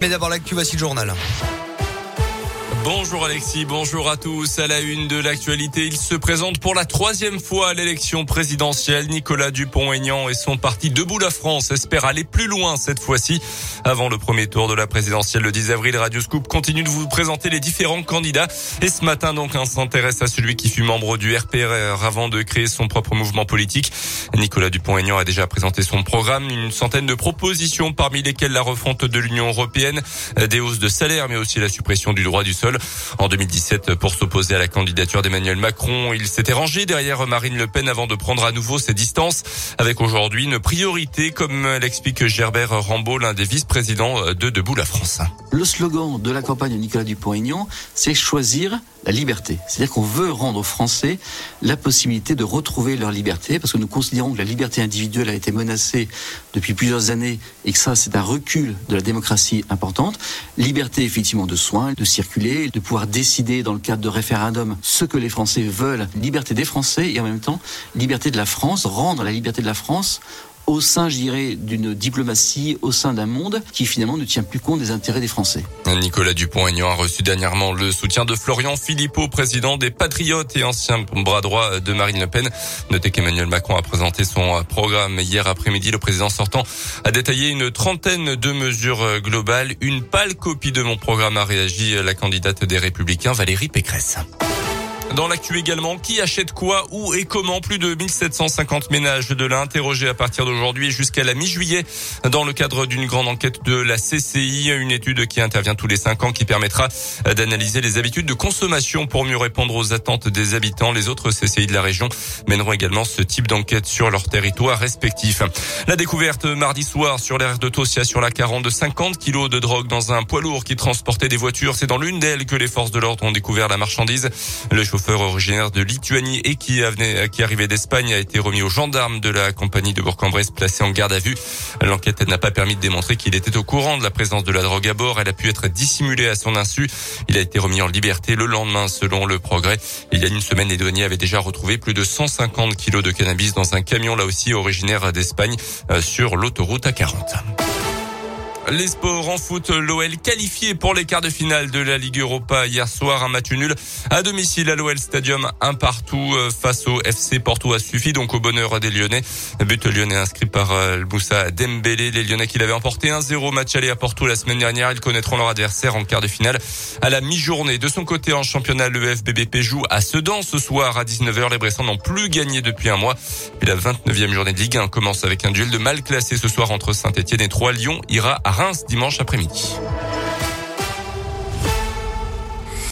Mais d'abord l'actu, voici le journal. Bonjour Alexis, bonjour à tous. À la une de l'actualité, il se présente pour la troisième fois à l'élection présidentielle. Nicolas Dupont-Aignan et son parti Debout la France espèrent aller plus loin cette fois-ci. Avant le premier tour de la présidentielle le 10 avril, Radio Scoop continue de vous présenter les différents candidats. Et ce matin, donc, on s'intéresse à celui qui fut membre du RPR avant de créer son propre mouvement politique. Nicolas Dupont-Aignan a déjà présenté son programme, une centaine de propositions parmi lesquelles la refonte de l'Union européenne, des hausses de salaire, mais aussi la suppression du droit du sol. En 2017, pour s'opposer à la candidature d'Emmanuel Macron, il s'était rangé derrière Marine Le Pen avant de prendre à nouveau ses distances, avec aujourd'hui une priorité, comme l'explique Gerbert Rambaud, l'un des vice-présidents de Debout la France. Le slogan de la campagne de Nicolas Dupont-Aignan, c'est choisir la liberté. C'est-à-dire qu'on veut rendre aux Français la possibilité de retrouver leur liberté, parce que nous considérons que la liberté individuelle a été menacée depuis plusieurs années et que ça, c'est un recul de la démocratie importante. Liberté, effectivement, de soins, de circuler, de pouvoir décider dans le cadre de référendum ce que les Français veulent. Liberté des Français et en même temps, liberté de la France, rendre la liberté de la France au sein, je d'une diplomatie, au sein d'un monde qui finalement ne tient plus compte des intérêts des Français. Nicolas Dupont-Aignan a reçu dernièrement le soutien de Florian Philippot, président des Patriotes et ancien bras droit de Marine Le Pen. Notez qu'Emmanuel Macron a présenté son programme hier après-midi. Le président sortant a détaillé une trentaine de mesures globales. Une pâle copie de mon programme a réagi la candidate des Républicains, Valérie Pécresse. Dans l'actu également, qui achète quoi, où et comment Plus de 1750 ménages de l'a interrogé à partir d'aujourd'hui jusqu'à la mi-juillet dans le cadre d'une grande enquête de la CCI, une étude qui intervient tous les cinq ans qui permettra d'analyser les habitudes de consommation pour mieux répondre aux attentes des habitants. Les autres CCI de la région mèneront également ce type d'enquête sur leur territoire respectif. La découverte mardi soir sur l'air de Tosia sur la 40 de 50 kilos de drogue dans un poids lourd qui transportait des voitures. C'est dans l'une d'elles que les forces de l'ordre ont découvert la marchandise. Originaire de Lituanie et qui arrivait d'Espagne a été remis aux gendarmes de la compagnie de Bourg-en-Bresse placé en garde à vue. L'enquête n'a pas permis de démontrer qu'il était au courant de la présence de la drogue à bord. Elle a pu être dissimulée à son insu. Il a été remis en liberté le lendemain selon le progrès. Il y a une semaine, les douaniers avaient déjà retrouvé plus de 150 kilos de cannabis dans un camion là aussi originaire d'Espagne euh, sur l'autoroute A40. Les sports en foot, l'OL qualifié pour les quarts de finale de la Ligue Europa hier soir, un match nul à domicile à l'OL Stadium, un partout euh, face au FC Porto a suffi donc au bonheur des Lyonnais. But lyonnais inscrit par euh, Moussa Dembélé, les Lyonnais qui l'avaient emporté 1-0 match aller à Porto la semaine dernière, ils connaîtront leur adversaire en quart de finale à la mi-journée. De son côté en championnat, le FBBP joue à Sedan ce soir à 19h. Les Bressans n'ont plus gagné depuis un mois. Et la 29e journée de Ligue 1 commence avec un duel de mal classé ce soir entre Saint-Etienne et Troyes. Lyon ira Reims dimanche après-midi.